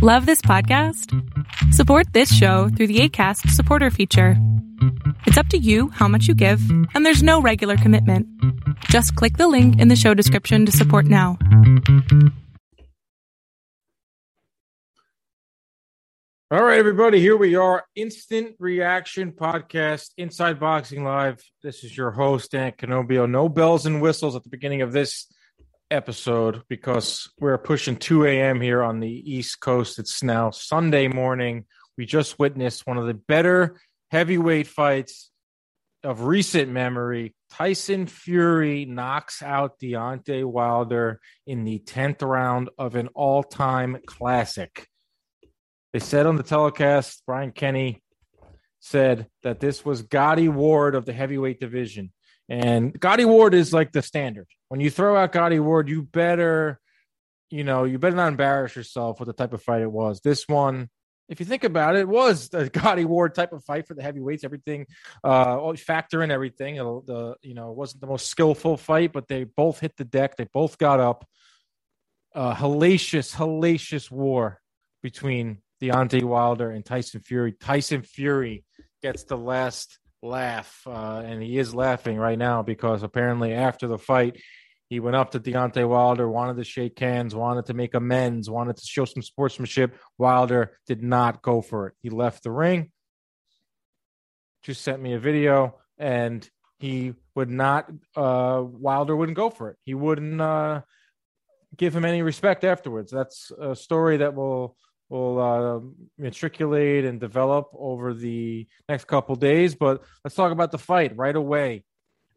Love this podcast? Support this show through the ACAST supporter feature. It's up to you how much you give, and there's no regular commitment. Just click the link in the show description to support now. All right, everybody, here we are. Instant Reaction Podcast, Inside Boxing Live. This is your host, Dan Canobbio. No bells and whistles at the beginning of this episode because we're pushing 2 a.m. here on the East Coast. It's now Sunday morning. We just witnessed one of the better heavyweight fights of recent memory. Tyson Fury knocks out Deontay Wilder in the 10th round of an all time classic. They said on the telecast, Brian Kenny said that this was Gatti Ward of the heavyweight division. And Gatti Ward is like the standard. When you throw out Gatti Ward, you better, you know, you better not embarrass yourself with the type of fight it was. This one, if you think about it, was the Gatti Ward type of fight for the heavyweights. Everything, uh, factor in everything. The you know, it wasn't the most skillful fight, but they both hit the deck. They both got up. Uh, hellacious, hellacious war between Deontay Wilder and Tyson Fury. Tyson Fury gets the last laugh, uh, and he is laughing right now because apparently after the fight, he went up to Deontay Wilder, wanted to shake hands, wanted to make amends, wanted to show some sportsmanship. Wilder did not go for it. He left the ring, just sent me a video, and he would not, uh, Wilder wouldn't go for it. He wouldn't uh, give him any respect afterwards. That's a story that will will uh, matriculate and develop over the next couple days. But let's talk about the fight right away.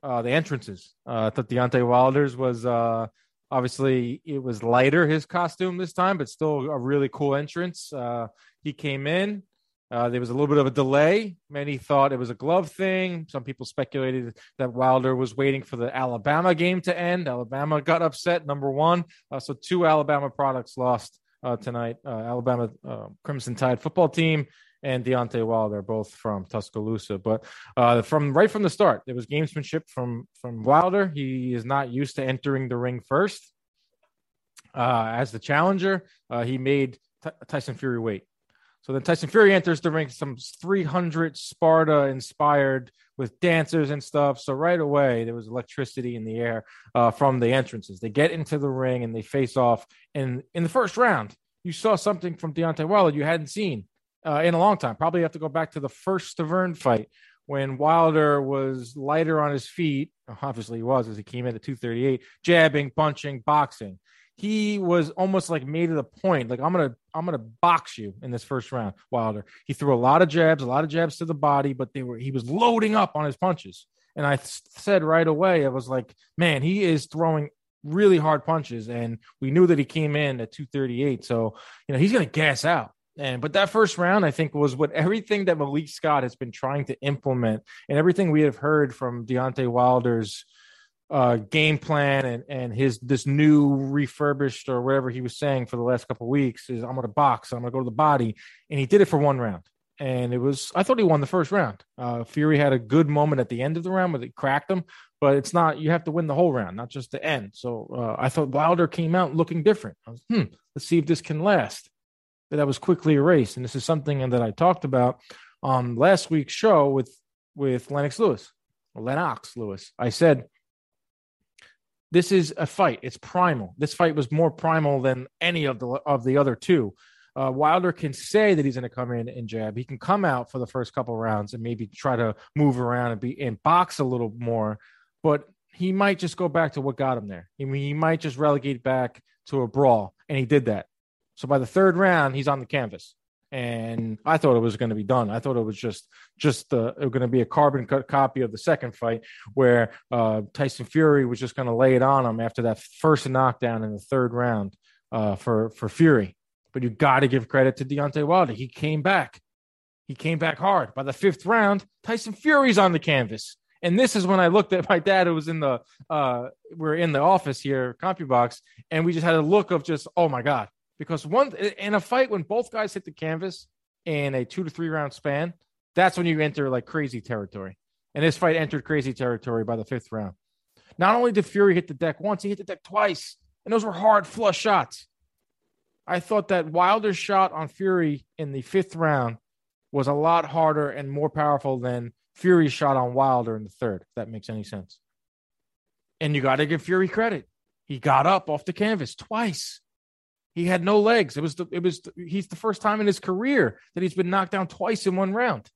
Uh, the entrances. Uh, I thought Deontay Wilder's was uh, obviously it was lighter his costume this time, but still a really cool entrance. Uh, he came in. Uh, there was a little bit of a delay. Many thought it was a glove thing. Some people speculated that Wilder was waiting for the Alabama game to end. Alabama got upset, number one. so two Alabama products lost uh, tonight. Uh, Alabama uh, Crimson Tide football team and Deontay Wilder, both from Tuscaloosa. But uh, from right from the start, there was gamesmanship from from Wilder. He is not used to entering the ring first. Uh, as the challenger, uh, he made T- Tyson Fury wait. So then Tyson Fury enters the ring, some 300 Sparta inspired with dancers and stuff. So right away, there was electricity in the air uh, from the entrances. They get into the ring and they face off. And in the first round, you saw something from Deontay Wilder you hadn't seen uh, in a long time. Probably have to go back to the first Stiverne fight when Wilder was lighter on his feet. Obviously, he was as he came in at 238, jabbing, punching, boxing he was almost like made it a point like i'm gonna i'm gonna box you in this first round wilder. He threw a lot of jabs a lot of jabs to the body but they were he was loading up on his punches. And i said right away i was like man he is throwing really hard punches. And we knew that he came in at 238 so you know he's gonna gas out. And but that first round, I think, was what everything that Malik Scott has been trying to implement, and everything we have heard from Deontay Wilder's uh, game plan and and his this new refurbished or whatever he was saying for the last couple weeks is I'm going to box, I'm going to go to the body, and he did it for one round. And it was I thought he won the first round. Uh, Fury had a good moment at the end of the round where they cracked him, but it's not you have to win the whole round, not just the end. So uh, I thought Wilder came out looking different. Was, hmm, let's see if this can last. But that was quickly erased, and this is something that I talked about on last week's show with with Lennox Lewis, Lennox Lewis. I said this is a fight. It's primal. This fight was more primal than any of the of the other two. Uh, Wilder can say that he's going to come in and jab. He can come out for the first couple rounds and maybe try to move around and be and box a little more, but he might just go back to what got him there. I mean, he might just relegate back to a brawl, and he did that. So by the third round, he's on the canvas and I thought it was going to be done. I thought it was just just uh, going to be a carbon cut copy of the second fight where uh, Tyson Fury was just going to lay it on him after that first knockdown in the third round uh, for for Fury. But you got to give credit to Deontay Wilder. He came back. He came back hard. By the fifth round, Tyson Fury's on the canvas. And this is when I looked at my dad, who was in the uh, we're in the office here, CompuBox, and we just had a look of just, oh my God, because one in a fight when both guys hit the canvas in a two to three round span, that's when you enter like crazy territory. And this fight entered crazy territory by the fifth round. Not only did Fury hit the deck once, he hit the deck twice, and those were hard flush shots. I thought that Wilder's shot on Fury in the fifth round was a lot harder and more powerful than Fury's shot on Wilder in the third, if that makes any sense. And you got to give Fury credit. He got up off the canvas twice. He had no legs. It was the, it was he's the first time in his career that he's been knocked down twice in one round.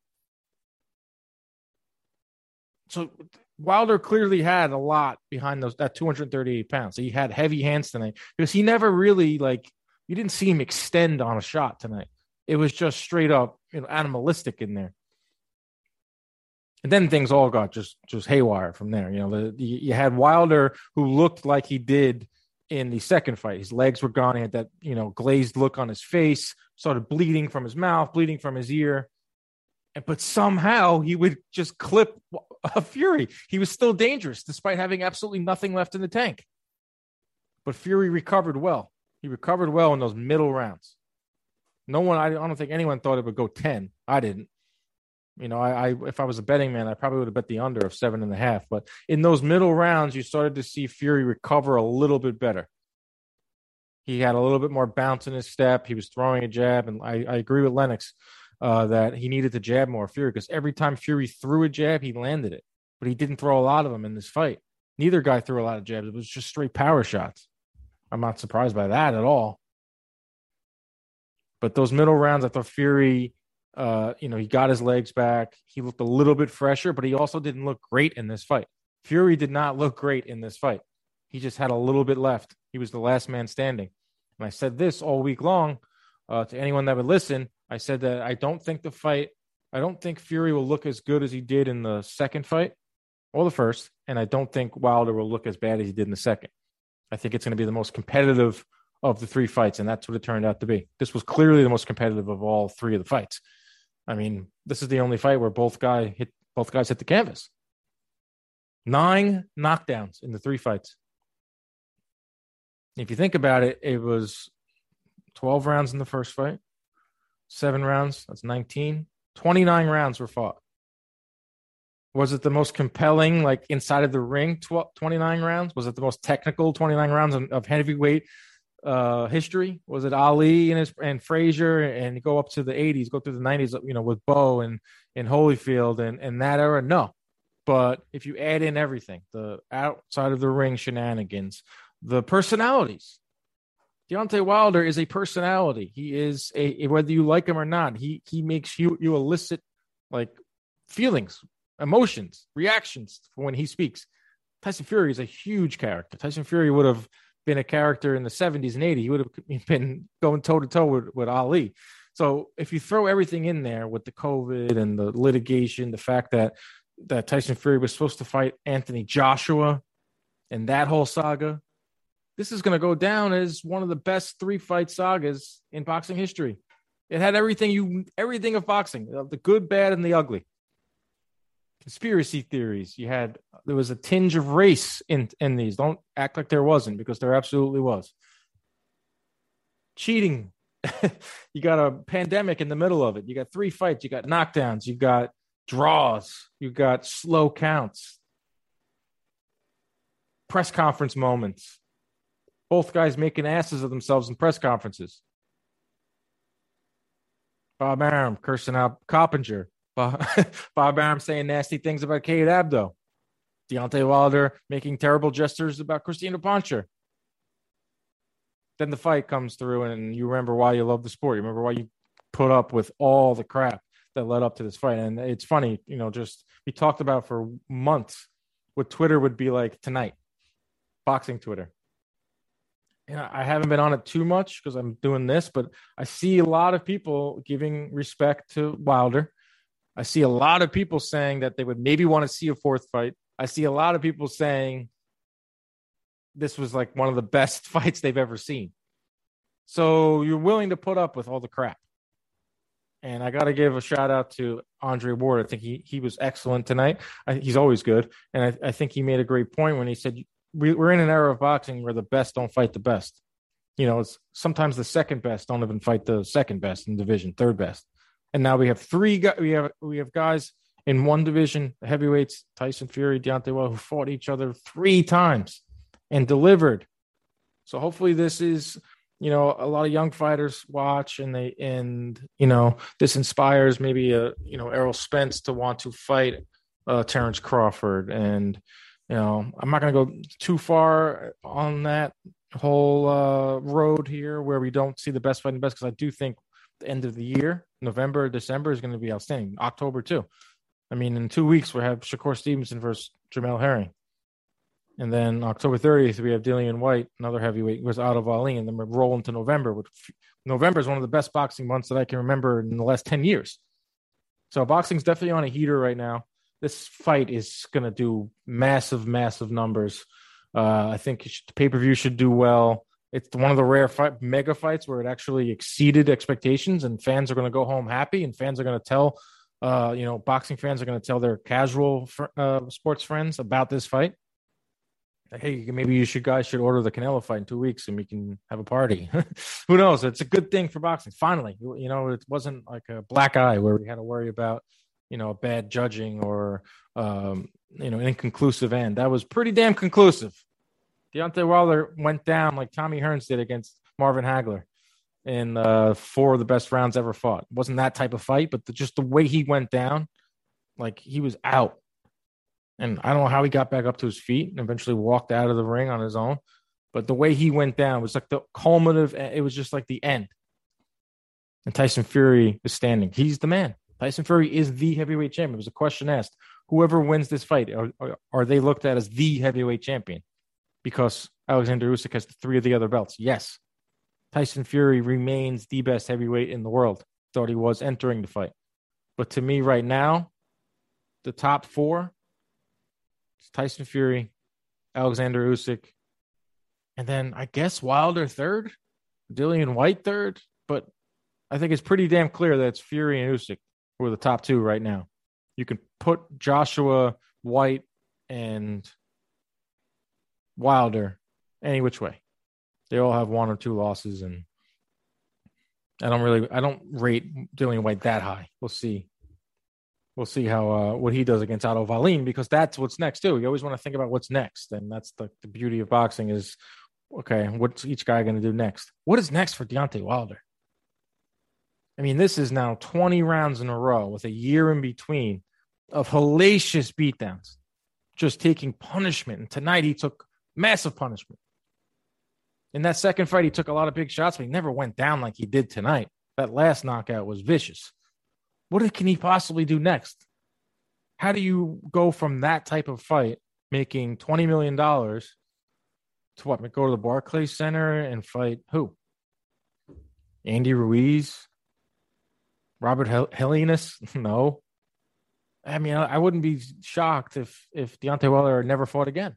So Wilder clearly had a lot behind those that 238 pounds. He had heavy hands tonight because he never really like you didn't see him extend on a shot tonight. It was just straight up, you know, animalistic in there. And then things all got just just haywire from there. You know, the, you had Wilder who looked like he did in the second fight. His legs were gone. He had that you know glazed look on his face. Started bleeding from his mouth, bleeding from his ear. And but somehow he would just clip a Fury. He was still dangerous despite having absolutely nothing left in the tank. But Fury recovered well. He recovered well in those middle rounds. No one, I don't think anyone thought it would go 10. I didn't. You know, I, I if I was a betting man, I probably would have bet the under of seven and a half. But in those middle rounds, you started to see Fury recover a little bit better. He had a little bit more bounce in his step. He was throwing a jab, and I, I agree with Lennox uh, that he needed to jab more Fury because every time Fury threw a jab, he landed it, but he didn't throw a lot of them in this fight. Neither guy threw a lot of jabs. It was just straight power shots. I'm not surprised by that at all. But those middle rounds, I thought Fury uh, you know, he got his legs back. He looked a little bit fresher, but he also didn't look great in this fight. Fury did not look great in this fight. He just had a little bit left. He was the last man standing. And I said this all week long uh, to anyone that would listen. I said that I don't think the fight, I don't think Fury will look as good as he did in the second fight or the first. And I don't think Wilder will look as bad as he did in the second. I think it's going to be the most competitive of the three fights. And that's what it turned out to be. This was clearly the most competitive of all three of the fights. I mean, this is the only fight where both guy hit both guys hit the canvas. Nine knockdowns in the three fights. If you think about it, it was 12 rounds in the first fight, seven rounds, that's 19. 29 rounds were fought. Was it the most compelling, like inside of the ring, 12, 29 rounds? Was it the most technical 29 rounds of heavyweight uh, history? Was it Ali and his and Frazier and go up to the 80s, go through the 90s, you know, with Bo and and Holyfield and and that era? No, but if you add in everything, the outside of the ring shenanigans, the personalities. Deontay Wilder is a personality. He is a whether you like him or not. He he makes you you elicit like feelings, emotions, reactions when he speaks. Tyson Fury is a huge character. Tyson Fury would have been a character in the 70s and 80s, he would have been going toe to toe with Ali. So if you throw everything in there with the COVID and the litigation, the fact that that Tyson Fury was supposed to fight Anthony Joshua and that whole saga, this is going to go down as one of the best three fight sagas in boxing history. It had everything you everything of boxing, the good, bad, and the ugly conspiracy theories. You had there was a tinge of race in in these. Don't act like there wasn't because there absolutely was. Cheating. you got a pandemic in the middle of it. You got three fights. You got knockdowns. You got draws. You got slow counts. Press conference moments. Both guys making asses of themselves in press conferences. Bob Arum cursing out Coppinger. Bob, Bob Arum saying nasty things about Kate Abdo. Deontay Wilder making terrible gestures about Christina Poncher. Then the fight comes through, and you remember why you love the sport. You remember why you put up with all the crap that led up to this fight. And it's funny, you know, just we talked about for months what Twitter would be like tonight, boxing Twitter. And I haven't been on it too much because I'm doing this, but I see a lot of people giving respect to Wilder I see a lot of people saying that they would maybe want to see a fourth fight. I see a lot of people saying this was like one of the best fights they've ever seen. So you're willing to put up with all the crap. And I got to give a shout out to Andre Ward. I think he, he was excellent tonight. I, he's always good. And I, I think he made a great point when he said, we, We're in an era of boxing where the best don't fight the best. You know, it's sometimes the second best don't even fight the second best in division, third best and now we have three. We have we have guys in one division, heavyweights, Tyson Fury, Deontay Wilder, who fought each other three times and delivered. So hopefully this is you know a lot of young fighters watch and they and you know this inspires maybe a you know Errol Spence to want to fight uh Terrence Crawford and you know I'm not going to go too far on that whole uh road here where we don't see the best fighting best because I do think the end of the year November December is going to be outstanding October too I mean in 2 weeks we have Shakur Stevenson versus Jamel Herring and then October 30th, we have Dillian Whyte, another heavyweight, Otto Wallin. And then we're rolling to November. Which November is one of the best boxing months that I can remember in the last 10 years. So boxing's definitely on a heater right now. This fight is going to do massive, massive numbers. Uh, I think the pay per view should do well. It's one of the rare fight, mega fights where it actually exceeded expectations, and fans are going to go home happy, and fans are going to tell, uh, you know, boxing fans are going to tell their casual uh, sports friends about this fight hey, maybe you should guys should order the Canelo fight in two weeks and we can have a party. Who knows? It's a good thing for boxing. Finally, you know, it wasn't like a black eye where we had to worry about, you know, a bad judging or, um, you know, an inconclusive end. That was pretty damn conclusive. Deontay Wilder went down like Tommy Hearns did against Marvin Hagler in uh, four of the best rounds ever fought. It wasn't that type of fight, but the, just the way he went down, like he was out and I don't know how he got back up to his feet and eventually walked out of the ring on his own. But the way he went down was like the culminative, it was just like the end. And Tyson Fury is standing. He's the man. Tyson Fury is the heavyweight champion. It was a question asked whoever wins this fight, are, are, are they looked at as the heavyweight champion? Because Alexander Usyk has three of the other belts. Yes. Tyson Fury remains the best heavyweight in the world. Thought he was entering the fight. But to me, right now, the top four Tyson Fury, Alexander Usyk, and then I guess Wilder third, Dillian Whyte third. But I think it's pretty damn clear that it's Fury and Usyk who are the top two right now. You can put Joshua Whyte and Wilder any which way. They all have one or two losses, and I don't really, I don't rate Dillian Whyte that high. We'll see we'll see how uh, what he does against Otto Wallin because that's what's next too. You always want to think about what's next, and that's the, the beauty of boxing is okay, what's each guy going to do next? What is next for Deontay Wilder? I mean, this is now 20 rounds in a row with a year in between of hellacious beatdowns, just taking punishment. And tonight he took massive punishment. In that second fight, he took a lot of big shots, but he never went down like he did tonight. That last knockout was vicious. What can he possibly do next? How do you go from that type of fight, making $20 million, to what? Go to the Barclays Center and fight who? Andy Ruiz? Robert Hel-? No. I mean, I wouldn't be shocked if if Deontay Wilder never fought again,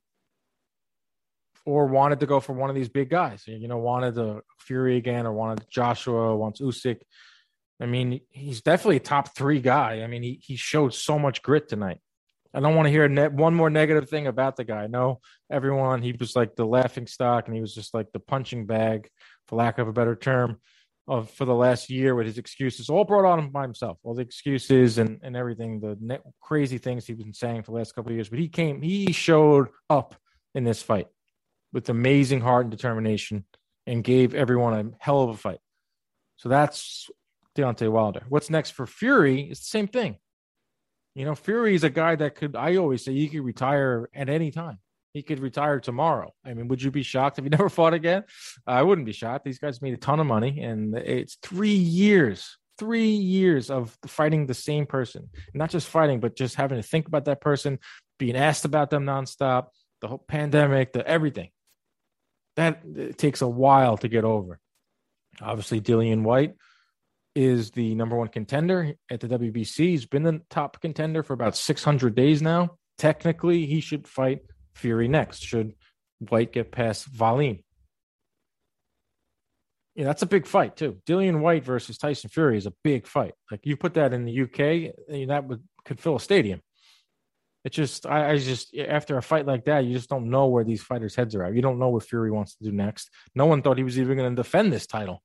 or wanted to go for one of these big guys. You know, wanted the Fury again, or wanted Joshua, wants Usyk. I mean, he's definitely a top three guy. I mean, he he showed so much grit tonight. I don't want to hear ne- one more negative thing about the guy. No, everyone, he was like the laughing stock and he was just like the punching bag, for lack of a better term, of for the last year with his excuses, all brought on by himself, all the excuses and, and everything, the ne- crazy things he's been saying for the last couple of years. But he came, he showed up in this fight with amazing heart and determination and gave everyone a hell of a fight. So that's Deontay Wilder. What's next for Fury is the same thing. You know, Fury is a guy that could, I always say, he could retire at any time. He could retire tomorrow. I mean, would you be shocked if he never fought again? I wouldn't be shocked. These guys made a ton of money, and it's three years, three years of fighting the same person. Not just fighting, but just having to think about that person, being asked about them nonstop, the whole pandemic, the everything. That takes a while to get over. Obviously, Dillian Whyte is the number one contender at the WBC. He's been the top contender for about 600 days now. Technically, he should fight Fury next. Should Whyte get past Wallin? Yeah, that's a big fight too. Dillian Whyte versus Tyson Fury is a big fight. Like you put that in the UK, that would could fill a stadium. It's just I, I, just after a fight like that, you just don't know where these fighters' heads are at. You don't know what Fury wants to do next. No one thought he was even going to defend this title.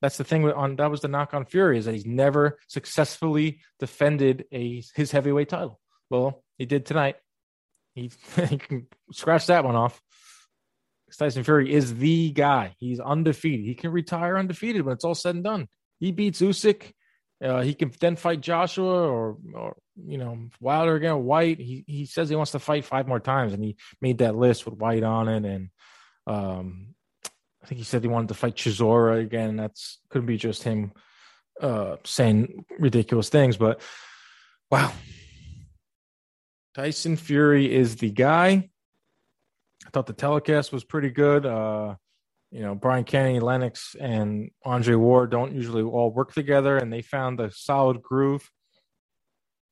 That's the thing on that was the knock on Fury is that he's never successfully defended a his heavyweight title. Well, he did tonight. He, he can scratch that one off. Tyson Fury is the guy. He's undefeated. He can retire undefeated when it's all said and done. He beats Usyk. Uh, he can then fight Joshua or, or you know Wilder again. Whyte. He he says he wants to fight five more times, and he made that list with Whyte on it. And um, I think he said he wanted to fight Chisora again. That's could be just him uh, saying ridiculous things, but wow, Tyson Fury is the guy. I thought the telecast was pretty good. Uh, you know, Brian Kenny, Lennox, and Andre Ward don't usually all work together, and they found a solid groove.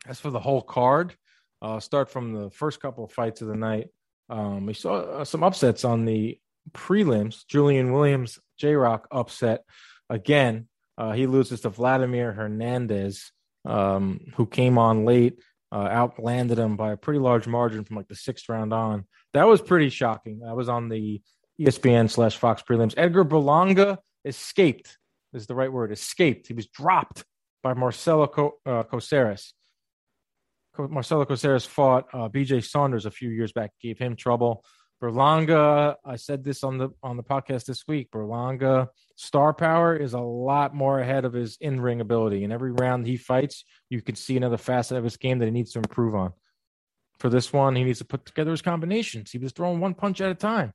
As for the whole card, uh, start from the first couple of fights of the night. Um, we saw uh, some upsets on the prelims. Julian Williams, J Rock upset again. Uh, he loses to Vladimir Hernandez, um, who came on late uh, outlanded him by a pretty large margin from like the sixth round on. That was pretty shocking. That was on the ESPN slash Fox prelims. Edgar Berlanga escaped, is the right word, escaped. He was dropped by Marcelo Co- uh. Marcelo Coceres fought uh, BJ Saunders a few years back, gave him trouble. Berlanga, I said this on the on the podcast this week. Berlanga star power is a lot more ahead of his in ring ability. And every round he fights, you can see another facet of his game that he needs to improve on. For this one, he needs to put together his combinations. He was throwing one punch at a time.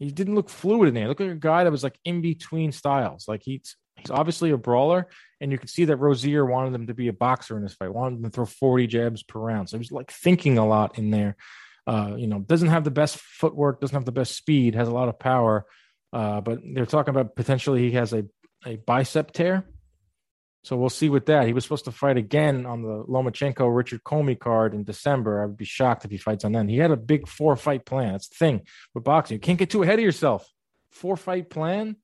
He didn't look fluid in there. He looked like a guy that was like in between styles. Like he's he's obviously a brawler, and you can see that Rozier wanted him to be a boxer in this fight, wanted him to throw 40 jabs per round. So he was like thinking a lot in there. Uh, you know, doesn't have the best footwork, doesn't have the best speed, has a lot of power. Uh, but they're talking about potentially he has a, a bicep tear. So we'll see with that. He was supposed to fight again on the Lomachenko Richard Commey card in December. I would be shocked if he fights on that. He had a big four fight plan. That's the thing with boxing. You can't get too ahead of yourself. Four fight plan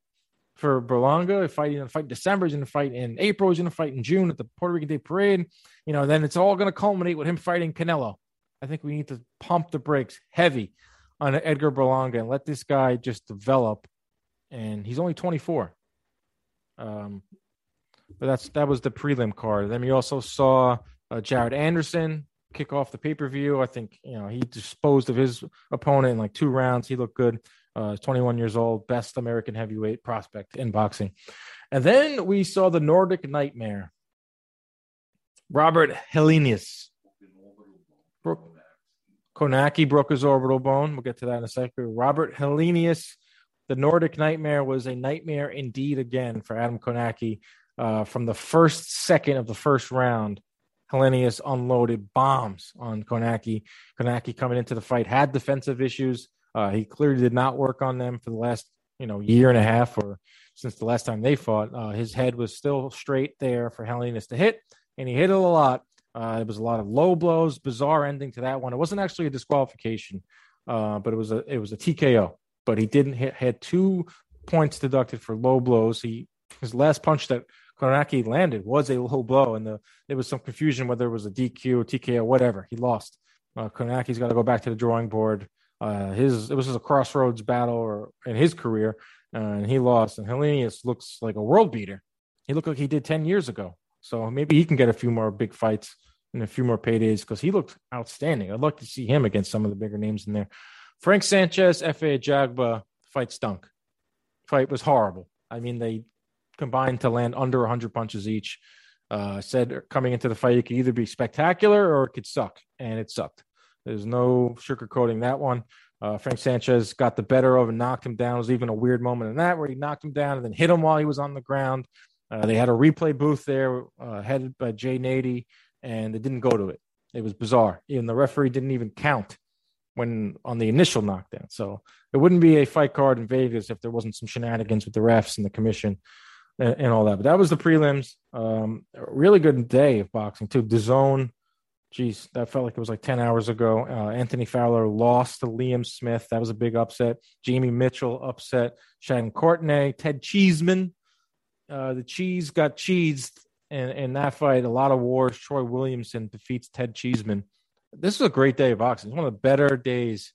for Berlanga. Fighting in a fight December, he's going to fight in April, he's going to fight in June at the Puerto Rican Day Parade. You know, then it's all going to culminate with him fighting Canelo. I think we need to pump the brakes heavy on Edgar Berlanga and let this guy just develop. And he's only 24. Um, but that's that was the prelim card. Then we also saw uh, Jared Anderson kick off the pay per view. I think you know he disposed of his opponent in like two rounds. He looked good. Uh, 21 years old, best American heavyweight prospect in boxing. And then we saw the Nordic Nightmare, Robert Helenius Broke, Kownacki broke his orbital bone. We'll get to that in a second. Robert Helenius, the Nordic nightmare was a nightmare indeed again for Adam Kownacki. Uh, from the first second of the first round, Helenius unloaded bombs on Kownacki. Kownacki coming into the fight had defensive issues. Uh, he clearly did not work on them for the last you know year and a half or since the last time they fought. Uh, his head was still straight there for Helenius to hit, and he hit it a lot. Uh, it was a lot of low blows, bizarre ending to that one. It wasn't actually a disqualification, uh, but it was a it was a TKO. But he didn't hit had two points deducted for low blows. He his last punch that Kownacki landed was a low blow, and the, there was some confusion whether it was a DQ, TKO, whatever. He lost. Uh, Kownacki's got to go back to the drawing board. Uh, his it was a crossroads battle or in his career, uh, and he lost. And Helenius looks like a world beater. He looked like he did ten years ago. So maybe he can get a few more big fights and a few more paydays because he looked outstanding. I'd like to see him against some of the bigger names in there. Frank Sanchez, Efe Ajagba fight stunk. Fight was horrible. I mean, they combined to land under 100 punches each. Uh, said coming into the fight, it could either be spectacular or it could suck, and it sucked. There's no sugarcoating that one. Uh, Frank Sanchez got the better of and knocked him down. It was even a weird moment in that where he knocked him down and then hit him while he was on the ground. Uh, they had a replay booth there, uh, headed by Jay Nady and they didn't go to it. It was bizarre. Even the referee didn't even count when on the initial knockdown. So it wouldn't be a fight card in Vegas if there wasn't some shenanigans with the refs and the commission and, and all that. But that was the prelims. Um, really good day of boxing too. The zone. Geez, that felt like it was like 10 hours ago. Uh, Anthony Fowler lost to Liam Smith. That was a big upset. Jamie Mitchell upset Shannon Courtenay, Ted Cheeseman. Uh, the cheese got cheesed in, in that fight, a lot of wars. Troy Williamson defeats Ted Cheeseman. This was a great day of boxing. It's one of the better days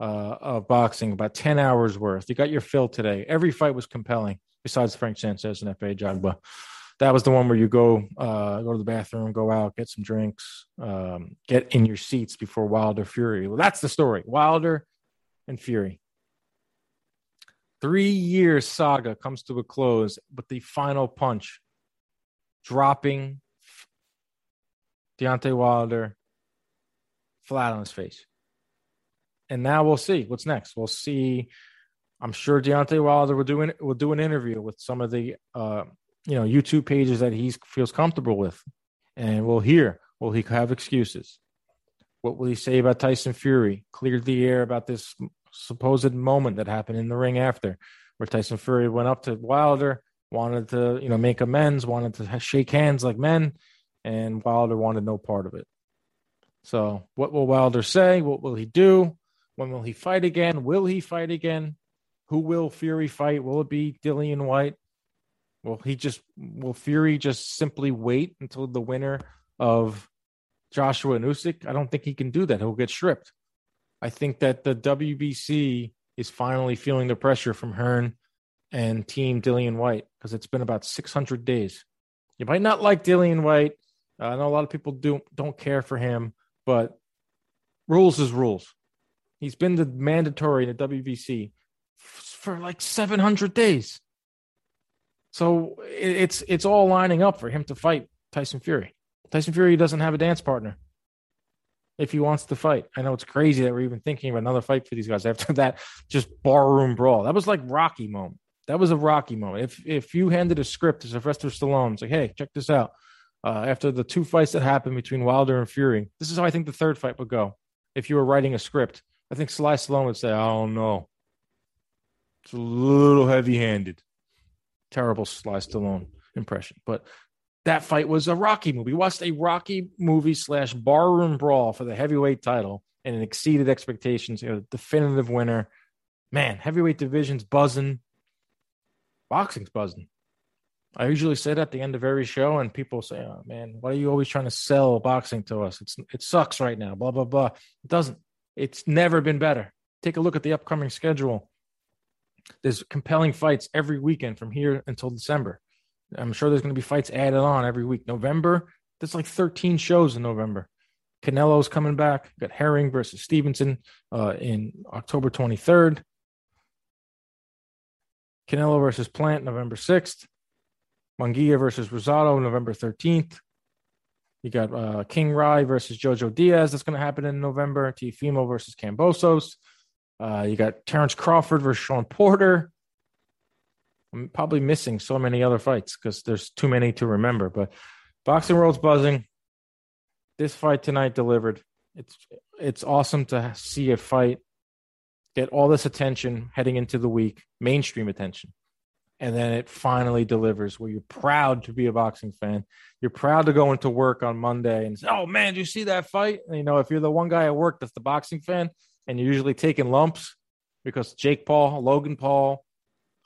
uh, of boxing, about 10 hours worth. You got your fill today. Every fight was compelling, besides Frank Sanchez and Efe Ajagba. That was the one where you go uh, go to the bathroom, go out, get some drinks, um, get in your seats before Wilder Fury. Well, that's the story. Wilder and Fury. three year saga comes to a close with the final punch dropping Deontay Wilder flat on his face. And now we'll see what's next. We'll see. I'm sure Deontay Wilder will do an, will do an interview with some of the uh, you know YouTube pages that he feels comfortable with, and we'll hear. Will he have excuses? What will he say about Tyson Fury? Cleared the air about this supposed moment that happened in the ring after, where Tyson Fury went up to Wilder, wanted to you know make amends, wanted to shake hands like men, and Wilder wanted no part of it. So, what will Wilder say? What will he do? When will he fight again? Will he fight again? Who will Fury fight? Will it be Dillian Whyte? Will he just will Fury just simply wait until the winner of Joshua and Usyk? I don't think he can do that. He'll get stripped. I think that the WBC is finally feeling the pressure from Hearn and Team Dillian Whyte because it's been about 600 days. You might not like Dillian Whyte. Uh, I know a lot of people do don't care for him, but rules is rules. He's been the mandatory in the WBC for like 700 days. So it's it's all lining up for him to fight Tyson Fury. Tyson Fury doesn't have a dance partner if he wants to fight. I know it's crazy that we're even thinking of another fight for these guys after that just barroom brawl. That was like Rocky moment. That was a Rocky moment. If if you handed a script to Sylvester Stallone, it's like, hey, check this out. Uh, after the two fights that happened between Wilder and Fury, this is how I think the third fight would go. If you were writing a script, I think Sly Stallone would say, I don't know. It's a little heavy handed. Terrible Sly Stallone impression. But that fight was a Rocky movie. We watched a Rocky movie slash barroom brawl for the heavyweight title, and it exceeded expectations. You know, definitive winner. Man, heavyweight division's buzzing. Boxing's buzzing. I usually say that at the end of every show, and people say, "Oh man, why are you always trying to sell boxing to us? It's it sucks right now." Blah blah blah. It doesn't. It's never been better. Take a look at the upcoming schedule. There's compelling fights every weekend from here until December. I'm sure there's going to be fights added on every week. November, there's like 13 shows in November. Canelo's coming back. Got Herring versus Stevenson uh, in October 23rd. Canelo versus Plant November 6th. Munguia versus Rosado November 13th. You got uh, King Ry versus Jojo Diaz. That's going to happen in November. Teofimo versus Kambosos. Uh, you got Terrence Crawford versus Shawn Porter. I'm probably missing so many other fights because there's too many to remember. But boxing world's buzzing. This fight tonight delivered. It's it's awesome to see a fight get all this attention heading into the week, mainstream attention and then it finally delivers where you're proud to be a boxing fan. You're proud to go into work on Monday and say, "Oh man, did you see that fight?" And, you know, if you're the one guy at work that's the boxing fan, and you're usually taking lumps because Jake Paul, Logan Paul,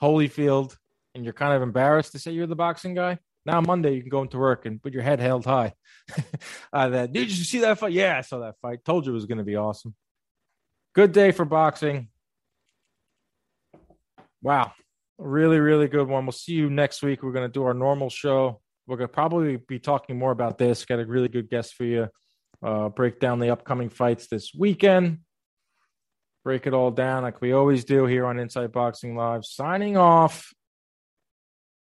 Holyfield, and you're kind of embarrassed to say you're the boxing guy. Now Monday you can go into work and put your head held high. uh, that did you see that fight? Yeah, I saw that fight. Told you it was going to be awesome. Good day for boxing. Wow. Really, really good one. We'll see you next week. We're going to do our normal show. We're going to probably be talking more about this. Got a really good guest for you. Uh, break down the upcoming fights this weekend. Break it all down like we always do here on Inside Boxing Live. Signing off.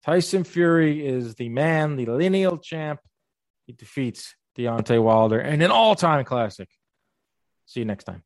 Tyson Fury is the man, the lineal champ. He defeats Deontay Wilder in an all time classic. See you next time.